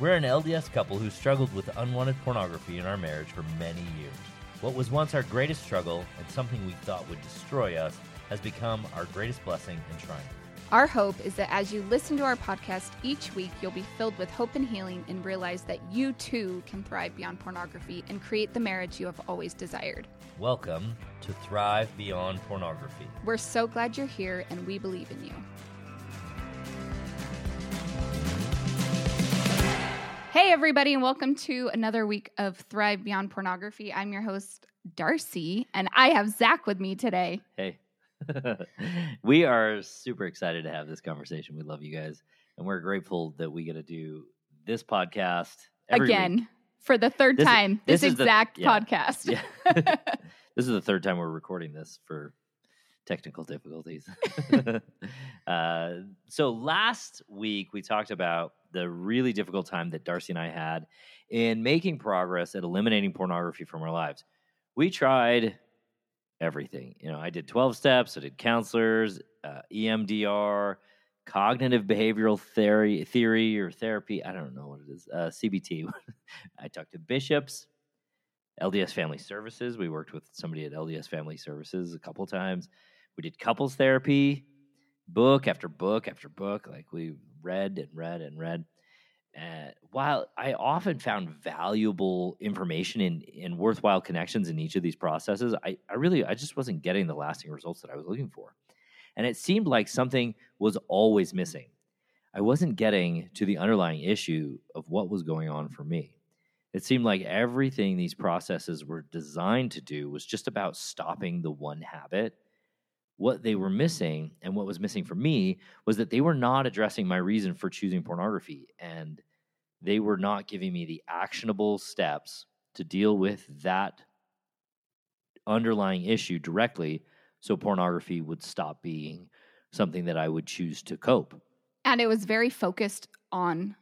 We're an LDS couple who struggled with unwanted pornography in our marriage for many years. What was once our greatest struggle and something we thought would destroy us has become our greatest blessing and triumph. Our hope is that as you listen to our podcast each week, you'll be filled with hope and healing and realize that you too can thrive beyond pornography and create the marriage you have always desired. Welcome to Thrive Beyond Pornography. We're so glad you're here and we believe in you. Hey, everybody, and welcome to another week of Thrive Beyond Pornography. I'm your host, Darcy, and I have Zach with me today. Hey. we are super excited to have this conversation. We love you guys, and we're grateful that we get to do this podcast again week. for the third This- time. This, this is the- exact yeah. podcast. Yeah. this is the third time we're recording this for technical difficulties. uh, so last week we talked about the really difficult time that Darcy and I had in making progress at eliminating pornography from our lives. We tried everything. You know, I did 12 steps, I did counselors, uh, EMDR, cognitive behavioral theory, theory or therapy. I don't know what it is. Uh, CBT. I talked to bishops, LDS Family Services. We worked with somebody at LDS Family Services a couple times. We did couples therapy, book after book after book. Like we read and read and read. And while I often found valuable information in, in worthwhile connections in each of these processes, I, I really I just wasn't getting the lasting results that I was looking for. And it seemed like something was always missing. I wasn't getting to the underlying issue of what was going on for me. It seemed like everything these processes were designed to do was just about stopping the one habit. What they were missing, and what was missing for me, was that they were not addressing my reason for choosing pornography. And they were not giving me the actionable steps to deal with that underlying issue directly so pornography would stop being something that I would choose to cope. And it was very focused on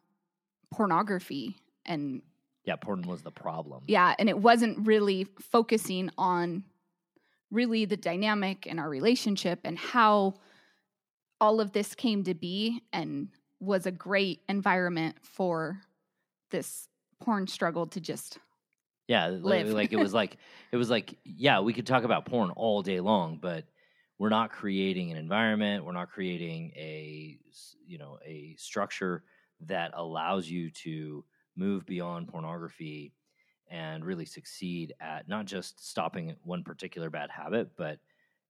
pornography and Yeah, porn was the problem. yeah, and it wasn't really focusing on really the dynamic in our relationship and how all of this came to be and was a great environment for this porn struggle to just Yeah, live. like it was like it was like yeah, we could talk about porn all day long, but we're not creating an environment, we're not creating a you know, a structure that allows you to move beyond pornography and really succeed at not just stopping one particular bad habit, but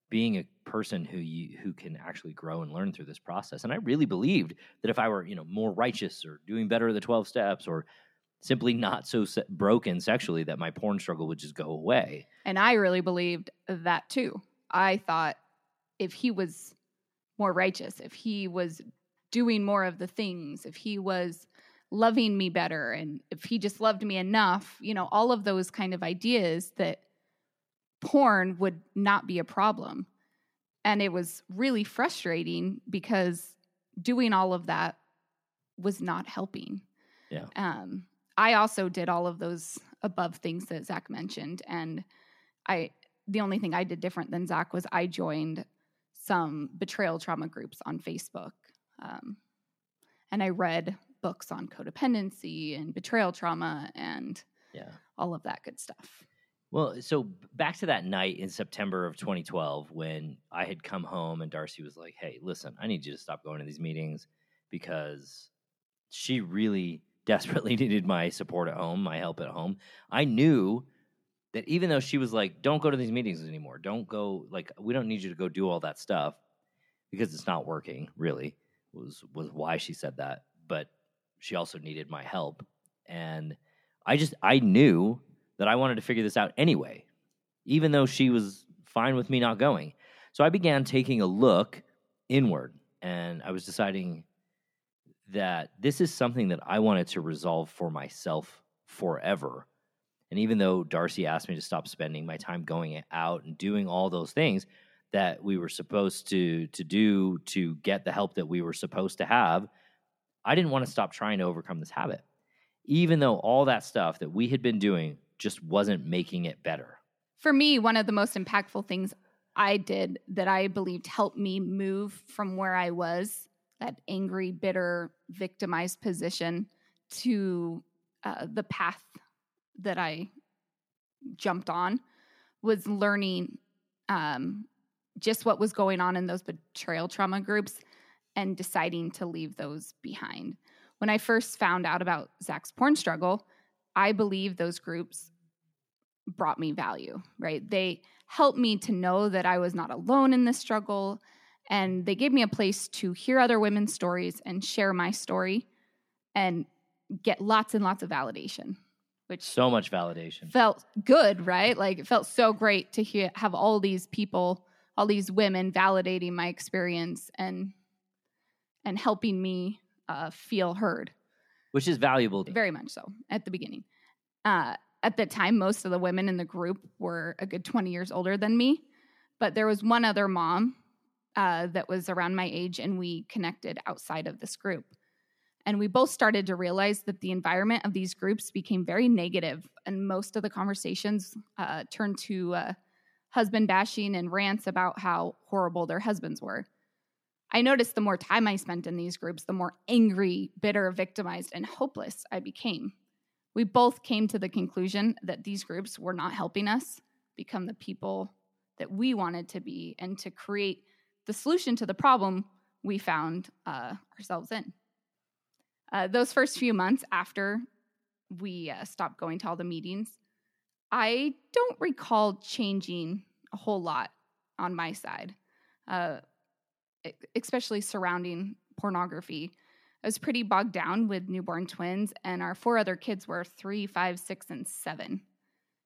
being a person who you who can actually grow and learn through this process. And I really believed that if I were, you know, more righteous or doing better the 12 steps or simply not so se- broken sexually that my porn struggle would just go away. and I really believed that too. I thought if he was more righteous, if he was doing more of the things, if he was loving me better, and if he just loved me enough, you know, all of those kind of ideas that porn would not be a problem. And it was really frustrating because doing all of that was not helping. Yeah. Um, I also did all of those above things that Zach mentioned, and I the only thing I did different than Zach was I joined some betrayal trauma groups on Facebook, um, and I read books on codependency and betrayal trauma and Yeah. all of that good stuff. Well, so back to that night in September of 2012 when I had come home and Darcy was like, "Hey, listen, I need you to stop going to these meetings because she really desperately needed my support at home, my help at home." I knew that even though she was like, "Don't go to these meetings anymore. Don't go like we don't need you to go do all that stuff because it's not working." Really was was why she said that, but she also needed my help and I just I knew that I wanted to figure this out anyway, even though she was fine with me not going. So I began taking a look inward and I was deciding that this is something that I wanted to resolve for myself forever. And even though Darcy asked me to stop spending my time going out and doing all those things that we were supposed to to do to get the help that we were supposed to have, I didn't want to stop trying to overcome this habit. Even though all that stuff that we had been doing just wasn't making it better. For me, one of the most impactful things I did that I believed helped me move from where I was, that angry, bitter, victimized position, to uh, the path that I jumped on was learning um, just what was going on in those betrayal trauma groups and deciding to leave those behind. When I first found out about Zach's porn struggle, I believe those groups brought me value, right? They helped me to know that I was not alone in this struggle. And they gave me a place to hear other women's stories and share my story and get lots and lots of validation which so much validation felt good, right? Like it felt so great to hear have all these people, all these women validating my experience and and helping me uh, feel heard, which is valuable. Very much so at the beginning. Uh, at the time, most of the women in the group were a good twenty years older than me, but there was one other mom uh, that was around my age, and we connected outside of this group. And we both started to realize that the environment of these groups became very negative, and most of the conversations uh, turned to uh, husband bashing and rants about how horrible their husbands were. I noticed the more time I spent in these groups, the more angry, bitter, victimized, and hopeless I became. We both came to the conclusion that these groups were not helping us become the people that we wanted to be and to create the solution to the problem we found uh, ourselves in. Uh, those first few months after we uh, stopped going to all the meetings, I don't recall changing a whole lot on my side, uh, especially surrounding pornography. I was pretty bogged down with newborn twins, and our four other kids were three, five, six, and seven.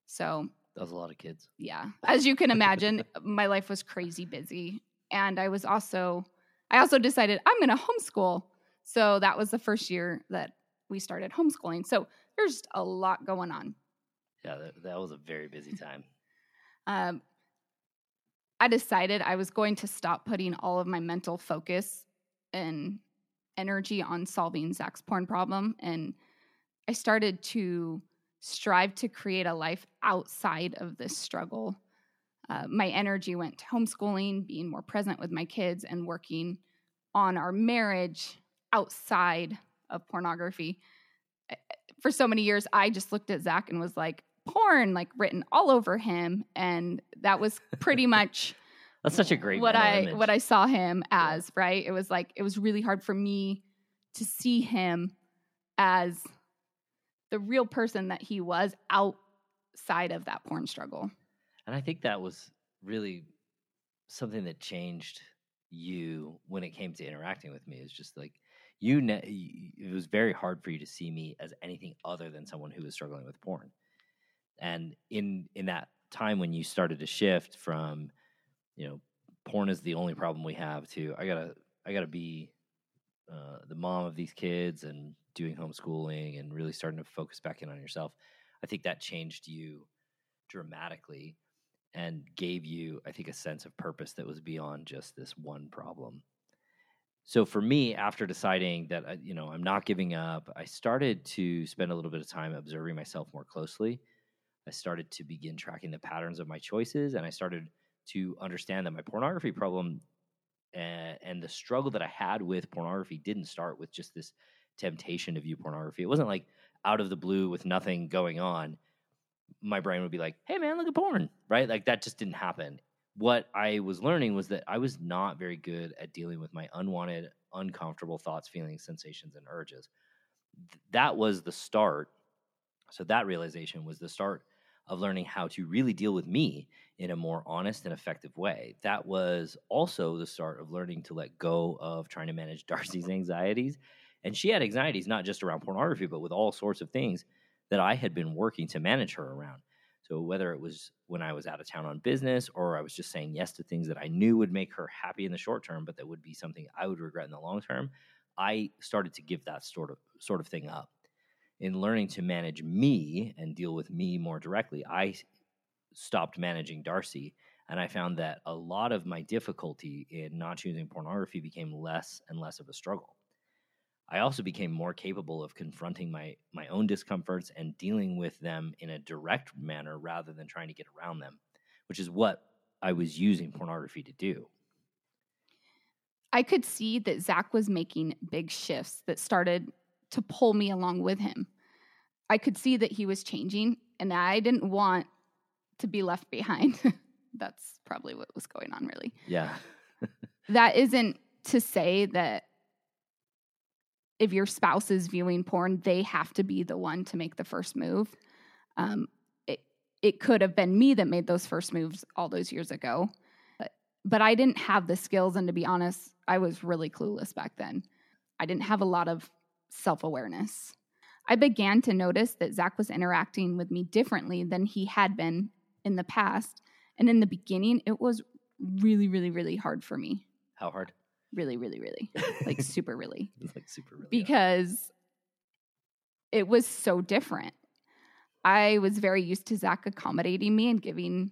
So that was a lot of kids. Yeah. As you can imagine, my life was crazy busy. And I was also, I also decided I'm going to homeschool so that was the first year that we started homeschooling. So there's a lot going on. Yeah, that, that was a very busy time. um, I decided I was going to stop putting all of my mental focus and energy on solving Zach's porn problem. And I started to strive to create a life outside of this struggle. Uh, my energy went to homeschooling, being more present with my kids, and working on our marriage outside of pornography. Eh, eh, for so many years, I just looked at Zach and was like, porn, like written all over him. And that was pretty much that's such a great what I image. what I saw him as, right? It was like it was really hard for me to see him as the real person that he was outside of that porn struggle. And I think that was really something that changed you when it came to interacting with me. It's just like you ne- it was very hard for you to see me as anything other than someone who was struggling with porn and in in that time when you started to shift from you know porn is the only problem we have to i gotta i gotta be uh, the mom of these kids and doing homeschooling and really starting to focus back in on yourself i think that changed you dramatically and gave you i think a sense of purpose that was beyond just this one problem. So for me after deciding that uh, you know i'm not giving up i started to spend a little bit of time observing myself more closely i started to begin tracking the patterns of my choices and i started to understand that my pornography problem and, and the struggle that i had with pornography didn't start with just this temptation to view pornography it wasn't like out of the blue with nothing going on my brain would be like hey man look at porn right like that just didn't happen what I was learning was that I was not very good at dealing with my unwanted, uncomfortable thoughts, feelings, sensations, and urges. that was the start. So, that realization was the start of learning how to really deal with me in a more honest and effective way. That was also the start of learning to let go of trying to manage Darcy's anxieties. And she had anxieties not just around pornography, but with all sorts of things that I had been working to manage her around. So whether it was when I was out of town on business or I was just saying yes to things that I knew would make her happy in the short term, but that would be something I would regret in the long term, I started to give that sort of sort of thing up. In learning to manage me and deal with me more directly, I stopped managing Darcy and I found that a lot of my difficulty in not choosing pornography became less and less of a struggle. I also became more capable of confronting my my own discomforts and dealing with them in a direct manner rather than trying to get around them, which is what I was using pornography to do. I could see that Zach was making big shifts that started to pull me along with him. I could see that he was changing, and I didn't want to be left behind. That's probably what was going on, really. Yeah. that isn't to say that if your spouse is viewing porn, they have to be the one to make the first move. Um, it it could have been me that made those first moves all those years ago, but, but I didn't have the skills, and to be honest, I was really clueless back then. I didn't have a lot of self awareness. I began to notice that Zach was interacting with me differently than he had been in the past, and in the beginning, it was really, really, really hard for me. How hard? Really, really, really. Like super really. Like super really. Because it was so different. I was very used to Zach accommodating me and giving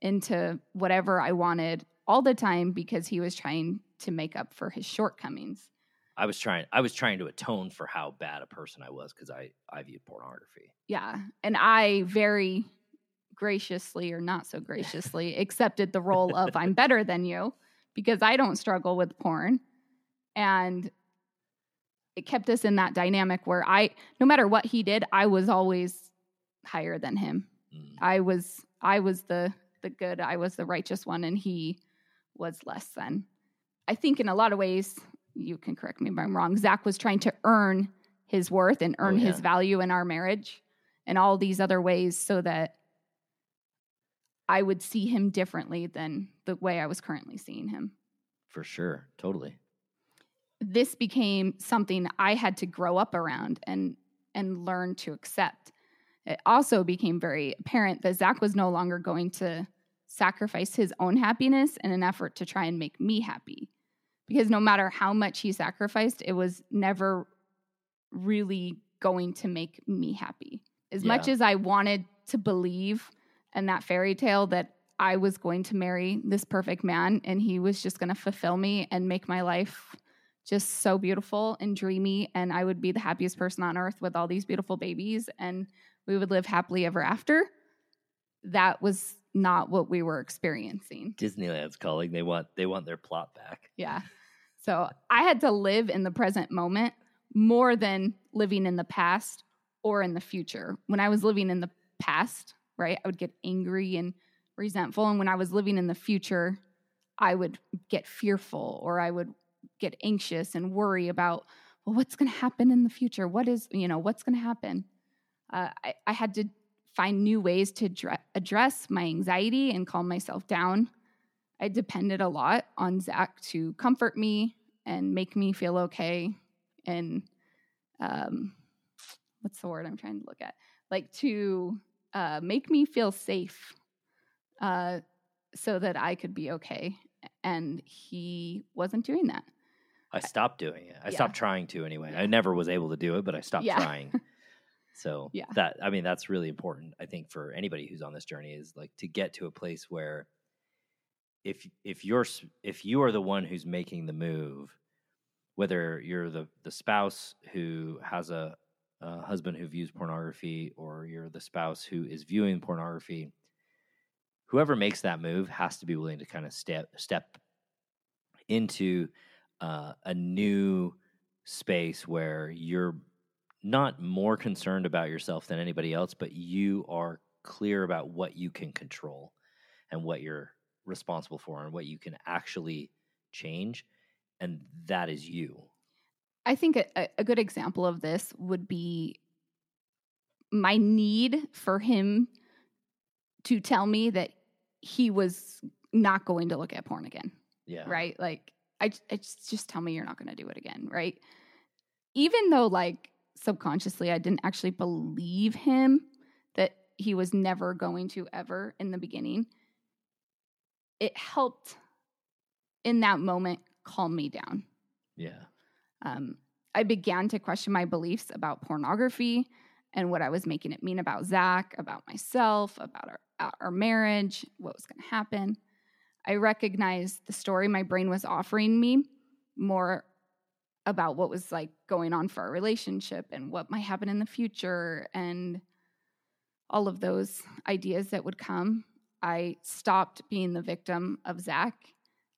into whatever I wanted all the time because he was trying to make up for his shortcomings. I was trying I was trying to atone for how bad a person I was because I I viewed pornography. Yeah. And I very graciously or not so graciously accepted the role of I'm better than you because I don't struggle with porn. And it kept us in that dynamic where I, no matter what he did, I was always higher than him. Mm. I was, I was the the good, I was the righteous one, and he was less than. I think in a lot of ways, you can correct me if I'm wrong. Zach was trying to earn his worth and earn oh, his yeah. value in our marriage, and all these other ways, so that I would see him differently than the way I was currently seeing him. For sure. Totally. This became something I had to grow up around and and learn to accept. It also became very apparent that Zach was no longer going to sacrifice his own happiness in an effort to try and make me happy. Because no matter how much he sacrificed, it was never really going to make me happy. As much as I wanted to believe in that fairy tale that I was going to marry this perfect man and he was just going to fulfill me and make my life just so beautiful and dreamy and I would be the happiest person on earth with all these beautiful babies and we would live happily ever after. That was not what we were experiencing. Disneyland's calling. They want they want their plot back. Yeah. So I had to live in the present moment more than living in the past or in the future. When I was living in the past, right, I would get angry and resentful. And when I was living in the future, I would get fearful or I would get anxious and worry about, well, what's going to happen in the future? What is, you know, what's going to happen? Uh, I, I had to find new ways to address my anxiety and calm myself down. I depended a lot on Zach to comfort me and make me feel okay. And um, what's the word I'm trying to look at? Like to uh, make me feel safe uh, so that I could be okay. And he wasn't doing that. I stopped doing it. I Yeah. stopped trying to anyway. Yeah. I never was able to do it, but I stopped Yeah. trying. So Yeah. that I mean that's really important. I think for anybody who's on this journey is like to get to a place where if if you're if you are the one who's making the move, whether you're the the spouse who has a, a husband who views pornography or you're the spouse who is viewing pornography, whoever makes that move has to be willing to kind of step step into uh, a new space where you're not more concerned about yourself than anybody else, but you are clear about what you can control and what you're responsible for and what you can actually change. And that is you. I think a- a, good example of this would be my need for him to tell me that he was not going to look at porn again. Yeah. right? Like, I just, just tell me you're not going to do it again, right? Even though, like, subconsciously, I didn't actually believe him that he was never going to ever in the beginning, it helped in that moment calm me down. Yeah. Um, I began to question my beliefs about pornography and what I was making it mean about Zach, about myself, about our, uh, our marriage, what was going to happen. I recognized the story my brain was offering me more about what was like going on for our relationship and what might happen in the future and all of those ideas that would come. I stopped being the victim of Zach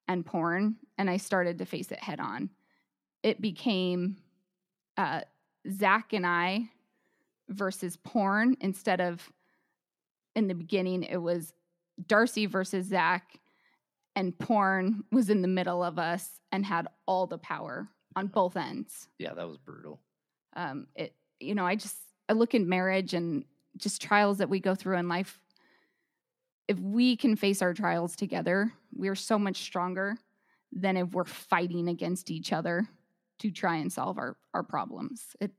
and porn and I started to face it head on. It became uh, Zach and I versus porn instead of in the beginning, it was Darcy versus Zach, and porn was in the middle of us and had all the power on both ends. Yeah, that was brutal. Um, it, you know, I just I look in marriage and just trials that we go through in life. If we can face our trials together, we're so much stronger than if we're fighting against each other to try and solve our our problems. It,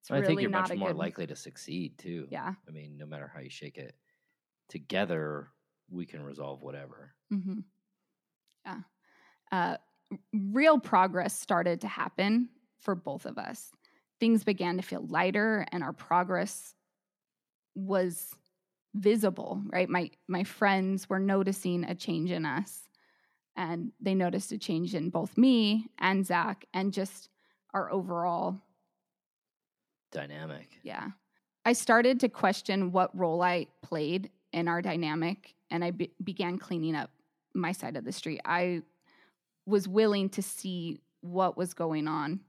it's I really think you're much more good, likely to succeed too. Yeah. I mean, no matter how you shake it, together we can resolve whatever. Mm-hmm. Yeah. Uh, real progress started to happen for both of us. Things began to feel lighter, and our progress was visible. Right, my my friends were noticing a change in us, and they noticed a change in both me and Zach, and just our overall Dynamic. yeah. I started to question what role I played in our dynamic, and I be- began cleaning up my side of the street. I was willing to see what was going on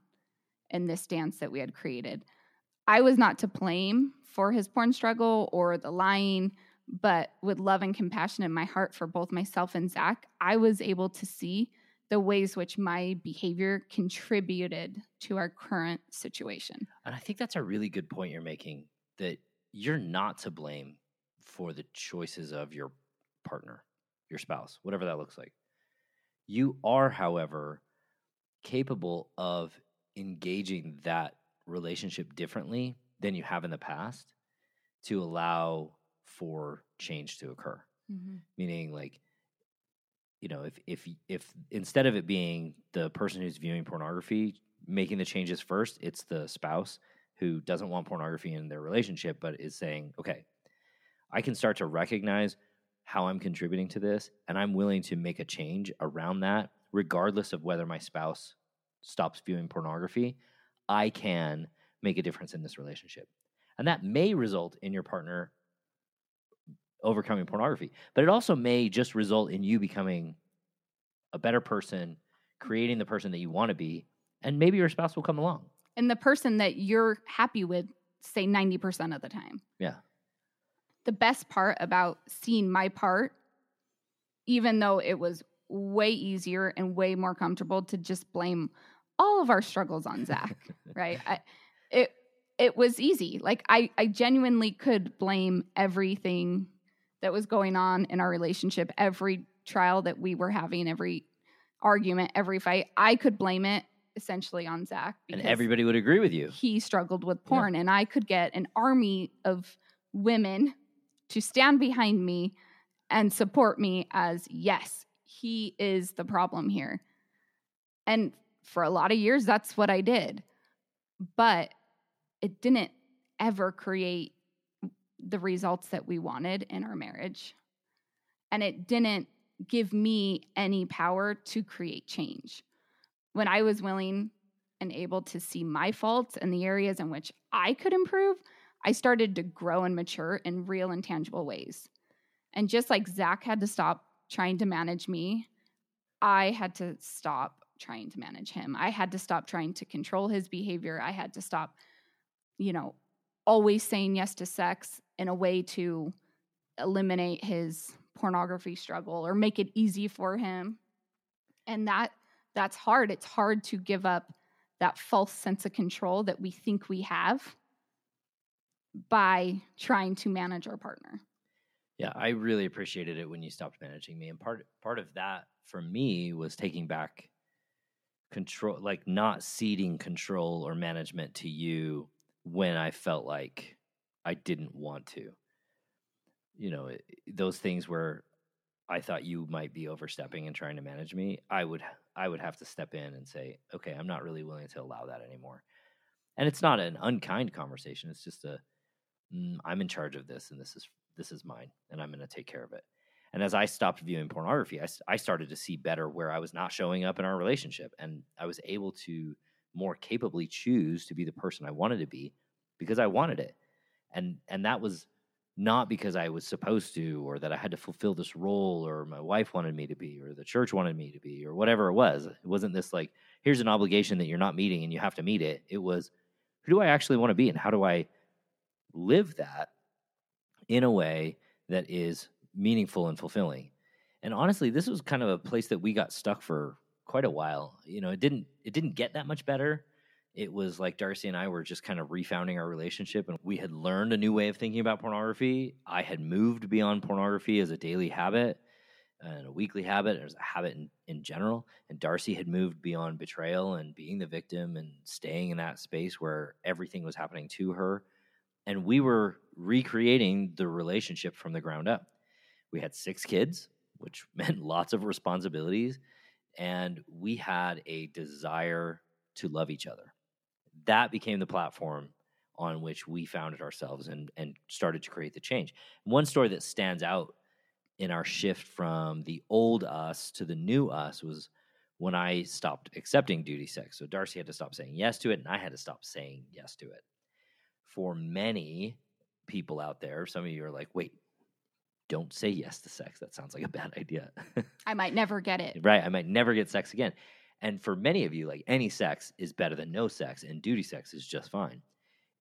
in this dance that we had created. I was not to blame for his porn struggle or the lying, but with love and compassion in my heart for both myself and Zach, I was able to see the ways which my behavior contributed to our current situation. And I think that's a really good point you're making that you're not to blame for the choices of your partner, your spouse, whatever that looks like. You are, however, capable of engaging that relationship differently than you have in the past to allow for change to occur. Mm-hmm. Meaning, like, you know, if if if instead of it being the person who's viewing pornography making the changes first, it's the spouse who doesn't want pornography in their relationship, but is saying, okay, I can start to recognize how I'm contributing to this, and I'm willing to make a change around that, regardless of whether my spouse stops viewing pornography. I can make a difference in this relationship. And that may result in your partner overcoming pornography, but it also may just result in you becoming a better person, creating the person that you want to be, and maybe your spouse will come along. and the person that you're happy with say 90% of the time. Yeah. The best part about seeing my part even though it was way easier and way more comfortable to just blame all of our struggles on Zach, right? I, it it was easy. Like I I genuinely could blame everything that was going on in our relationship, every trial that we were having, every argument, every fight. I could blame it essentially on Zach and everybody would agree with you. he struggled with porn and I could get an army of women to stand behind me and support me as yes, he is the problem here. And for a lot of years that's what I did. But it didn't ever create the results that we wanted in our marriage. And it didn't give me any power to create change. When I was willing and able to see my faults and the areas in which I could improve, I started to grow and mature in real and tangible ways. And just like Zach had to stop trying to manage me, I had to stop trying to manage him. I had to stop trying to control his behavior. I had to stop, you know, always saying yes to sex in a way to eliminate his pornography struggle or make it easy for him. And that that's hard. It's hard to give up that false sense of control that we think we have by trying to manage our partner. Yeah, I really appreciated it when you stopped managing me, and part part of that for me was taking back control, like not ceding control or management to you when I felt like I didn't want to. You know, it, those things where I thought you might be overstepping and trying to manage me, I would I would have to step in and say, okay, I'm not really willing to allow that anymore. And it's not an unkind conversation. It's just a, mm, I'm in charge of this, and this is this is mine, and I'm going to take care of it. And as I stopped viewing pornography, I, I started to see better where I was not showing up in our relationship, and I was able to more capably choose to be the person I wanted to be because I wanted it, and and that was not because I was supposed to or that I had to fulfill this role or my wife wanted me to be or the church wanted me to be or whatever it was. It wasn't this like, here's an obligation that you're not meeting and you have to meet it. It was, who do I actually want to be and how do I live that in a way that is meaningful and fulfilling? And honestly, this was kind of a place that we got stuck for quite a while. You know, it didn't it didn't get that much better it was like Darcy and I were just kind of refounding our relationship and we had learned a new way of thinking about pornography. I had moved beyond pornography as a daily habit and a weekly habit, as a habit in, in general. And Darcy had moved beyond betrayal and being the victim and staying in that space where everything was happening to her. And we were recreating the relationship from the ground up. We had six kids, which meant lots of responsibilities. And we had a desire to love each other that became the platform on which we founded ourselves and and started to create the change. One story that stands out in our shift from the old us to the new us was when I stopped accepting duty sex. So Darcy had to stop saying yes to it, and I had to stop saying yes to it. For many people out there, some of you are like, wait, don't say yes to sex. That sounds like a bad idea. I might never get it. Right. I might never get sex again. And for many of you, like any sex is better than no sex, and duty sex is just fine.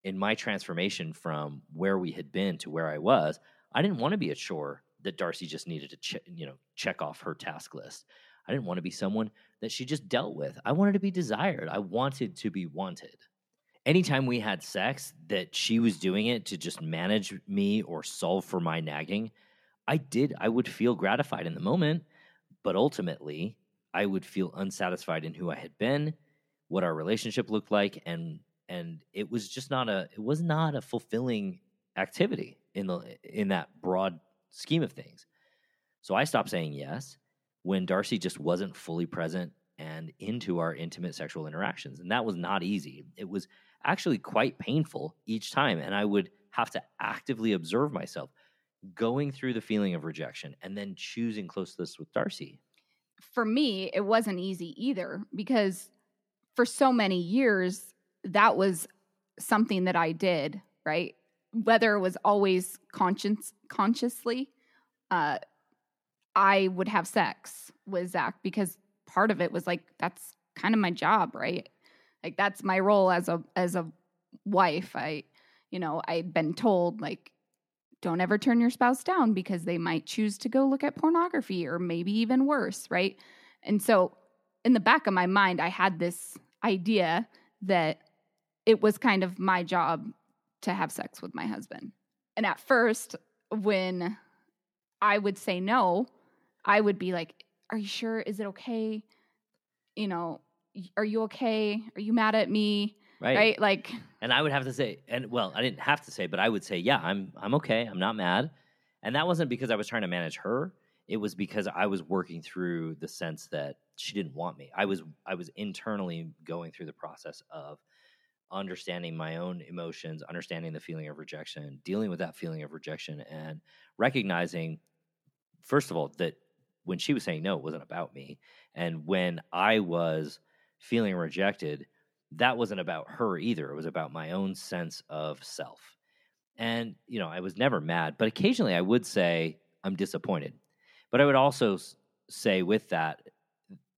In my transformation from where we had been to where I was, I didn't want to be a chore that Darcy just needed to, che- you know, check off her task list. I didn't want to be someone that she just dealt with. I wanted to be desired. I wanted to be wanted. Anytime we had sex that she was doing it to just manage me or solve for my nagging, I did. I would feel gratified in the moment, but ultimately, I would feel unsatisfied in who I had been, what our relationship looked like, and and it was just not a it was not a fulfilling activity in the in that broad scheme of things. So I stopped saying yes when Darcy just wasn't fully present and into our intimate sexual interactions. And that was not easy. It was actually quite painful each time. And I would have to actively observe myself going through the feeling of rejection and then choosing closeness with Darcy for me, it wasn't easy either because for so many years, that was something that I did, right? Whether it was always conscious, consciously, uh, I would have sex with Zach because part of it was like that's kind of my job, right? Like that's my role as a as a wife. I, you know, I'd been told like don't ever turn your spouse down because they might choose to go look at pornography or maybe even worse, right? And so in the back of my mind, I had this idea that it was kind of my job to have sex with my husband. And at first, when I would say no, I would be like, Are you sure? Is it okay? You know, are you okay? Are you mad at me? Right. right. Like, and I would have to say, and well, I didn't have to say, but I would say, yeah, I'm, I'm okay. I'm not mad. And that wasn't because I was trying to manage her. It was because I was working through the sense that she didn't want me. I was, I was internally going through the process of understanding my own emotions, understanding the feeling of rejection, dealing with that feeling of rejection, and recognizing, first of all, that when she was saying no, it wasn't about me. And when I was feeling rejected, that wasn't about her either. It was about my own sense of self. And, you know, I was never mad, but occasionally I would say, I'm disappointed. But I would also say with that,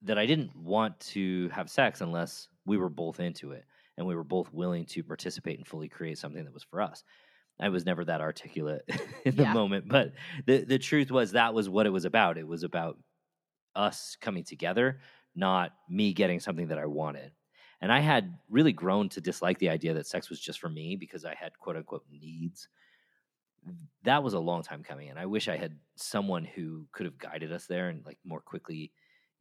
that I didn't want to have sex unless we were both into it and we were both willing to participate and fully create something that was for us. I was never that articulate in the yeah. moment, but the the truth was that was what it was about. It was about us coming together, not me getting something that I wanted. And I had really grown to dislike the idea that sex was just for me because I had quote unquote needs. That was a long time coming. And I wish I had someone who could have guided us there and like more quickly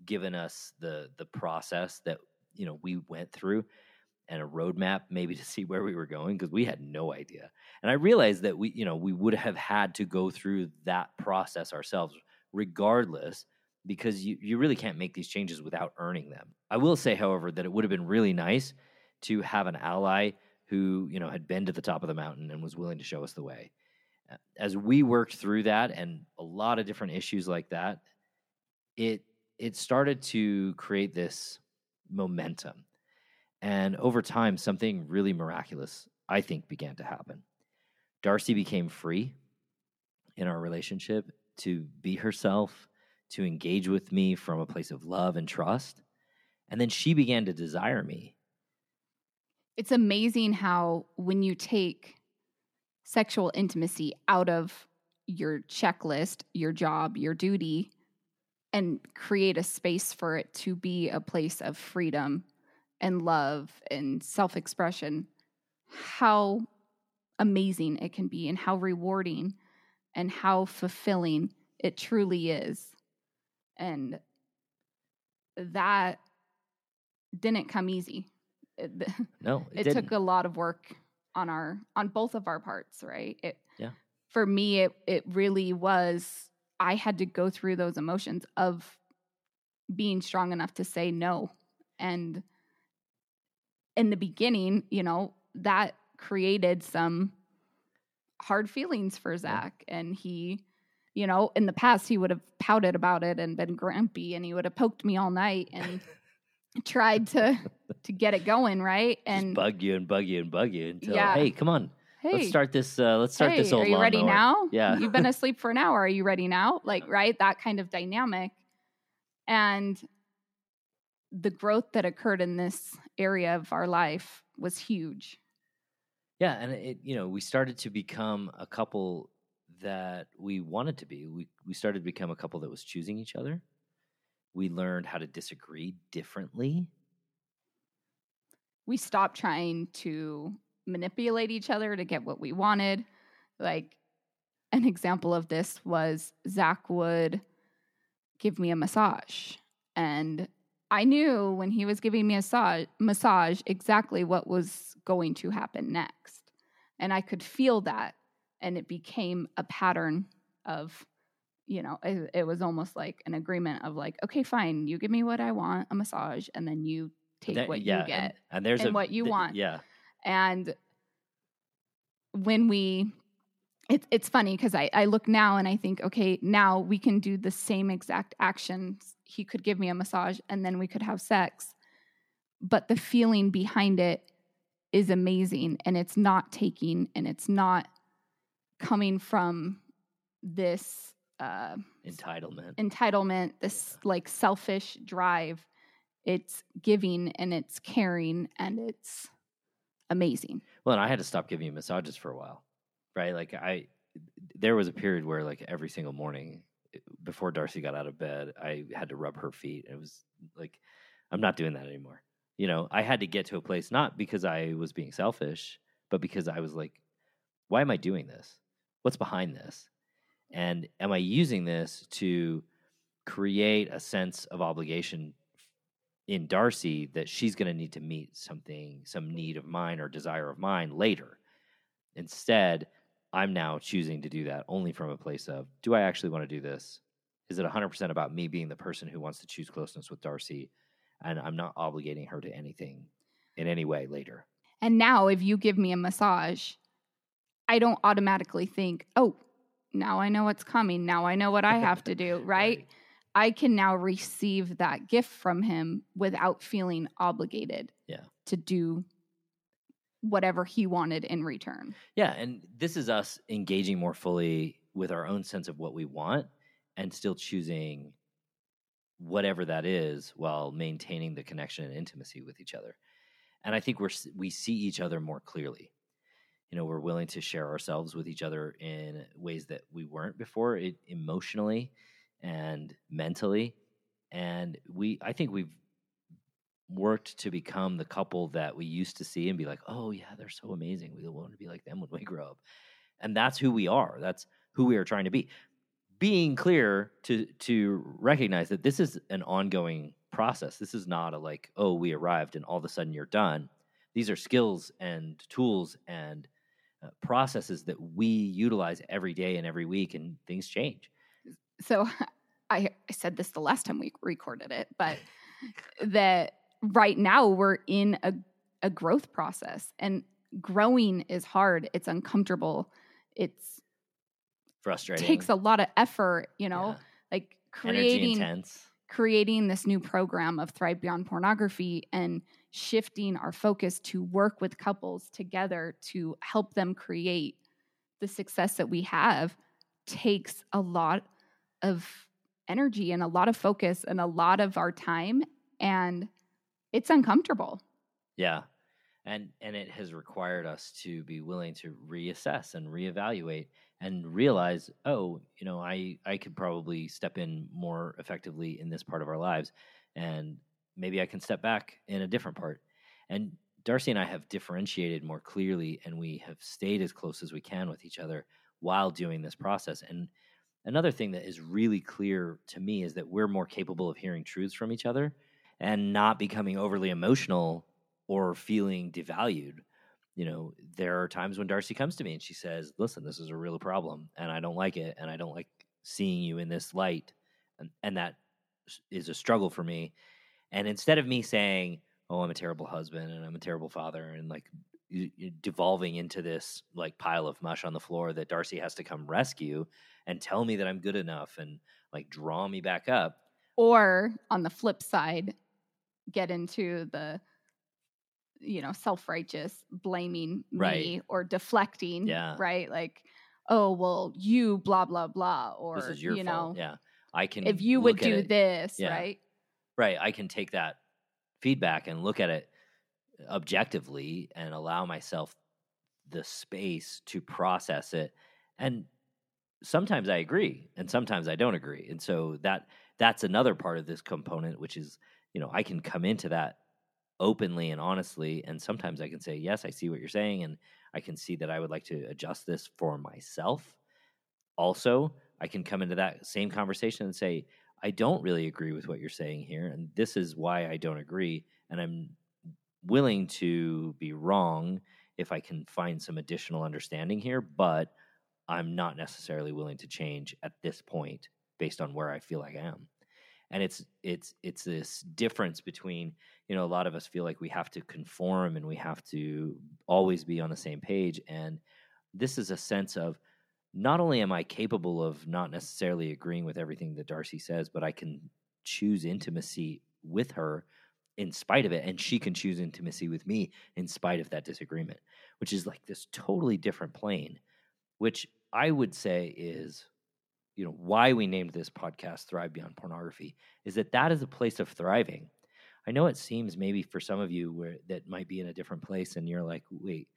given us the the process that, you know, we went through and a roadmap maybe to see where we were going because we had no idea. And I realized that we, you know, we would have had to go through that process ourselves regardless because you, you really can't make these changes without earning them. I will say, however, that it would have been really nice to have an ally who, you know, had been to the top of the mountain and was willing to show us the way. As we worked through that and a lot of different issues like that, it it started to create this momentum. And over time, something really miraculous, I think, began to happen. Darcy became free in our relationship to be herself, to engage with me from a place of love and trust. And then she began to desire me. It's amazing how, when you take sexual intimacy out of your checklist, your job, your duty, and create a space for it to be a place of freedom and love and self expression, how amazing it can be and how rewarding and how fulfilling it truly is. And that didn't come easy. It, no, it, it took a lot of work on our on both of our parts, right? It, yeah. For me, it it really was I had to go through those emotions of being strong enough to say no. And in the beginning, you know, that created some hard feelings for Zach. And he, you know, in the past, he would have pouted about it and been grumpy and he would have poked me all night and tried to to get it going right and Just bug you and bug you and bug you until yeah. hey come on hey, let's start this. Uh, let's start hey, this old. Are you ready mower. now? Yeah, you've been asleep for an hour. Are you ready now? Like right, that kind of dynamic, and the growth that occurred in this area of our life was huge. Yeah, and it you know we started to become a couple that we wanted to be. We we started to become a couple that was choosing each other. We learned how to disagree differently. We stopped trying to manipulate each other to get what we wanted. Like an example of this was Zach would give me a massage. And I knew when he was giving me a massage, massage exactly what was going to happen next. And I could feel that. And it became a pattern of, you know, it, it was almost like an agreement of like, okay, fine, you give me what I want, a massage, and then you take that, what yeah, you get and, and there's and a, what you th- want. Yeah. And when we, it, it's funny because I, I look now and I think, okay, now we can do the same exact actions. He could give me a massage and then we could have sex. But the feeling behind it is amazing and it's not taking and it's not coming from this uh, entitlement entitlement this like selfish drive it's giving and it's caring and it's amazing. Well, and I had to stop giving you massages for a while, right? Like I, there was a period where like every single morning eh, before Darcy got out of bed, I had to rub her feet. It was like, I'm not doing that anymore. You know, I had to get to a place not because I was being selfish, but because I was like, why am I doing this? What's behind this? And am I using this to create a sense of obligation in Darcy that she's going to need to meet something, some need of mine or desire of mine later. Instead, I'm now choosing to do that only from a place of do I actually want to do this? Is it 100% about me being the person who wants to choose closeness with Darcy and I'm not obligating her to anything in any way later? And now, if you give me a massage, I don't automatically think, oh, now I know what's coming. Now I know what I have to do, right? right. I can now receive that gift from him without feeling obligated yeah. to do whatever he wanted in return. Yeah, and this is us engaging more fully with our own sense of what we want and still choosing whatever that is while maintaining the connection and intimacy with each other. And I think we're we see each other more clearly. You know, we're willing to share ourselves with each other in ways that we weren't before, it, emotionally and mentally. And we, I think we've worked to become the couple that we used to see and be like, oh, yeah, they're so amazing. We want to be like them when we grow up. And that's who we are. That's who we are trying to be. Being clear to to recognize that this is an ongoing process. This is not a like, oh, we arrived and all of a sudden you're done. These are skills and tools and Uh, processes that we utilize every day and every week, and things change. So I, I said this the last time we recorded it, but that right now we're in a, a growth process and growing is hard. It's uncomfortable. It's Frustrating. takes a lot of effort, you know, Yeah. like creating creating this new program of Thrive Beyond Pornography and shifting our focus to work with couples together to help them create the success that we have takes a lot of energy and a lot of focus and a lot of our time and it's uncomfortable. Yeah. And and it has required us to be willing to reassess and reevaluate and realize, oh, you know, I I could probably step in more effectively in this part of our lives and maybe I can step back in a different part. And Darcy and I have differentiated more clearly and we have stayed as close as we can with each other while doing this process. And another thing that is really clear to me is that we're more capable of hearing truths from each other and not becoming overly emotional or feeling devalued. You know, there are times when Darcy comes to me and she says, Listen, this is a real problem and I don't like it and I don't like seeing you in this light. And, and that is a struggle for me. And instead of me saying, Oh, I'm a terrible husband and I'm a terrible father and like devolving into this like pile of mush on the floor that Darcy has to come rescue and tell me that I'm good enough and like draw me back up. Or on the flip side, get into the you know self-righteous blaming Right. me or deflecting Yeah. right like oh well you blah blah blah or this is your you fault. know yeah. I can if you would do it- this Yeah. right Right. I can take that feedback and look at it objectively and allow myself the space to process it. And sometimes I agree and sometimes I don't agree. And so that that's another part of this component which is, you know, I can come into that openly and honestly and sometimes I can say, "Yes, I see what you're saying and I can see that I would like to adjust this for myself." Also, I can come into that same conversation and say, I don't really agree with what you're saying here, and this is why I don't agree. And I'm willing to be wrong if I can find some additional understanding here, but I'm not necessarily willing to change at this point based on where I feel like I am. And it's it's it's this difference between you know a lot of us feel like we have to conform and we have to always be on the same page, and this is a sense of not only am I capable of not necessarily agreeing with everything that Darcy says, but I can choose intimacy with her in spite of it, and she can choose intimacy with me in spite of that disagreement, which is like this totally different plane, which I would say is, you know, why we named this podcast Thrive Beyond Pornography is that that is a place of thriving. I know it seems maybe for some of you where that might be in a different place, and you're like, wait,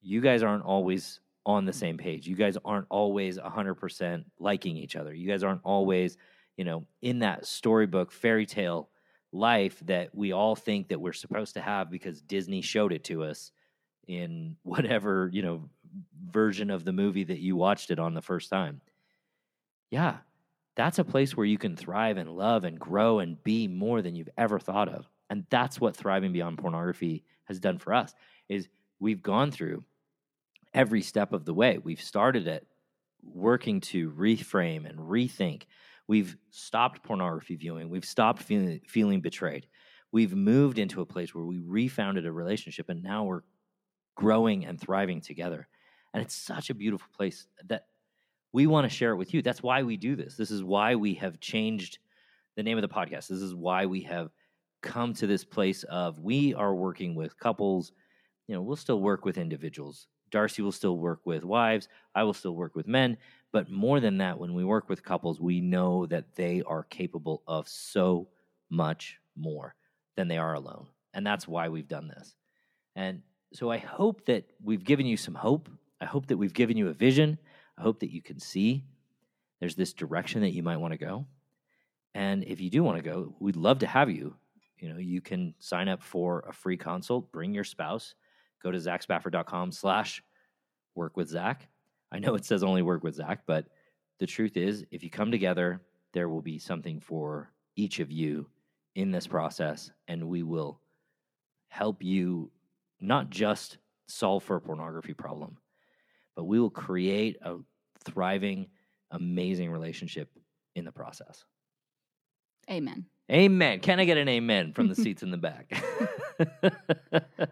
you guys aren't always on the same page. You guys aren't always 100% liking each other. You guys aren't always, you know, in that storybook fairy tale life that we all think that we're supposed to have because Disney showed it to us in whatever, you know, version of the movie that you watched it on the first time. Yeah. That's a place where you can thrive and love and grow and be more than you've ever thought of. And that's what thriving beyond pornography has done for us is we've gone through every step of the way. We've started it working to reframe and rethink. We've stopped pornography viewing. We've stopped feeling feeling betrayed. We've moved into a place where we refounded a relationship and now we're growing and thriving together. And it's such a beautiful place that we want to share it with you. That's why we do this. This is why we have changed the name of the podcast. This is why we have come to this place of we are working with couples. You know, we'll still work with individuals. Darcy will still work with wives. I will still work with men. But more than that, when we work with couples, we know that they are capable of so much more than they are alone. And that's why we've done this. And so I hope that we've given you some hope. I hope that we've given you a vision. I hope that you can see there's this direction that you might want to go. And if you do want to go, we'd love to have you. You know, you can sign up for a free consult, bring your spouse, go to zachspafford.com slash work with Zach. I know it says only work with Zach, but the truth is, if you come together, there will be something for each of you in this process, and we will help you not just solve for a pornography problem, but we will create a thriving, amazing relationship in the process. Amen. Amen. Can I get an amen from the seats in the back?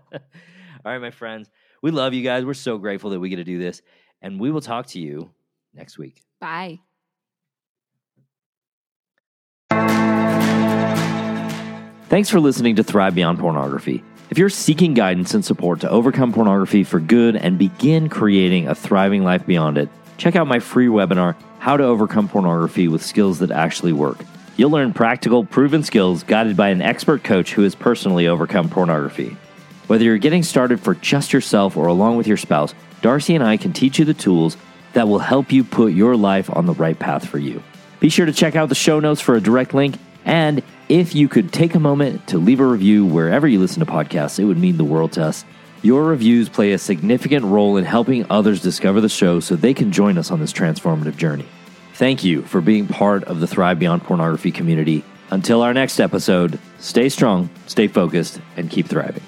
All right, my friends. We love you guys. We're so grateful that we get to do this. And we will talk to you next week. Bye. Thanks for listening to Thrive Beyond Pornography. If you're seeking guidance and support to overcome pornography for good and begin creating a thriving life beyond it, check out my free webinar, How to Overcome Pornography with Skills That Actually Work. You'll learn practical, proven skills guided by an expert coach who has personally overcome pornography. Whether you're getting started for just yourself or along with your spouse, Darcy and I can teach you the tools that will help you put your life on the right path for you. Be sure to check out the show notes for a direct link. And if you could take a moment to leave a review wherever you listen to podcasts, it would mean the world to us. Your reviews play a significant role in helping others discover the show so they can join us on this transformative journey. Thank you for being part of the Thrive Beyond Pornography community. Until our next episode, stay strong, stay focused, and keep thriving.